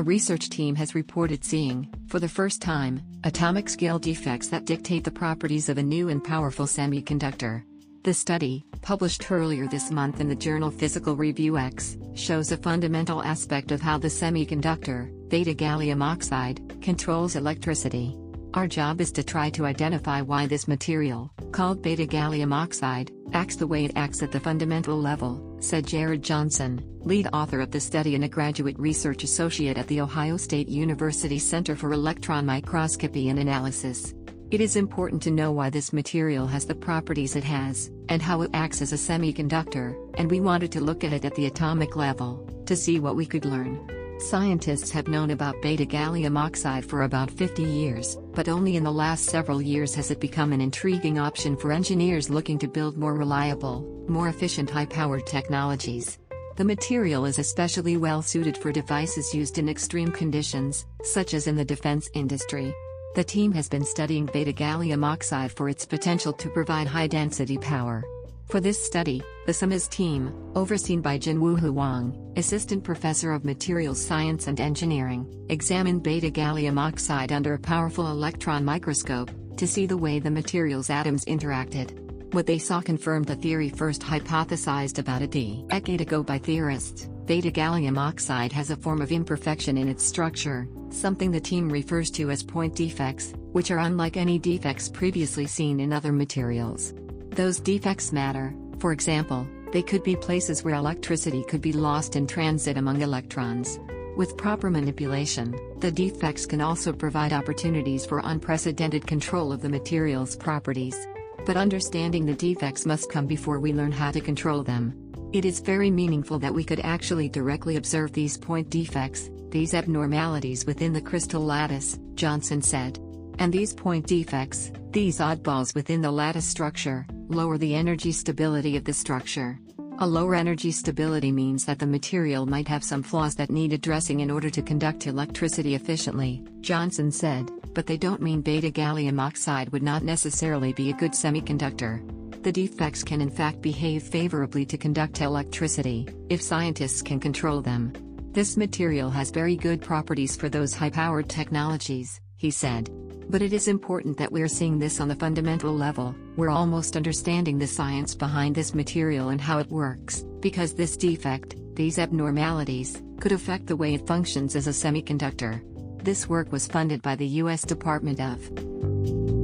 A research team has reported seeing, for the first time, atomic scale defects that dictate the properties of a new and powerful semiconductor. The study, published earlier this month in the journal Physical Review X, shows a fundamental aspect of how the semiconductor, beta gallium oxide, controls electricity. Our job is to try to identify why this material, called beta gallium oxide, acts the way it acts at the fundamental level, said Jared Johnson, lead author of the study and a graduate research associate at The Ohio State University Center for Electron Microscopy and Analysis. It is important to know why this material has the properties it has, and how it acts as a semiconductor, and we wanted to look at it at the atomic level, to see what we could learn. Scientists have known about beta gallium oxide for about 50 years, but only in the last several years has it become an intriguing option for engineers looking to build more reliable, more efficient high-powered technologies. The material is especially well suited for devices used in extreme conditions, such as in the defense industry. The team has been studying beta gallium oxide for its potential to provide high density power. For this study, the CEMAS team, overseen by Jinwoo Hwang, assistant professor of materials science and engineering, examined beta gallium oxide under a powerful electron microscope to see the way the material's atoms interacted. What they saw confirmed the theory first hypothesized about a decade ago by theorists. Beta gallium oxide has a form of imperfection in its structure, something the team refers to as point defects, which are unlike any defects previously seen in other materials. Those defects matter, for example, they could be places where electricity could be lost in transit among electrons. With proper manipulation, the defects can also provide opportunities for unprecedented control of the material's properties. But understanding the defects must come before we learn how to control them. It is very meaningful that we could actually directly observe these point defects, these abnormalities within the crystal lattice, Johnson said. And these point defects, these oddballs within the lattice structure, lower the energy stability of the structure. A lower energy stability means that the material might have some flaws that need addressing in order to conduct electricity efficiently, Johnson said, but they don't mean beta gallium oxide would not necessarily be a good semiconductor the defects can in fact behave favorably to conduct electricity, if scientists can control them. This material has very good properties for those high-powered technologies, he said. But it is important that we're seeing this on the fundamental level, we're almost understanding the science behind this material and how it works, because this defect, these abnormalities, could affect the way it functions as a semiconductor. This work was funded by the U.S. Department of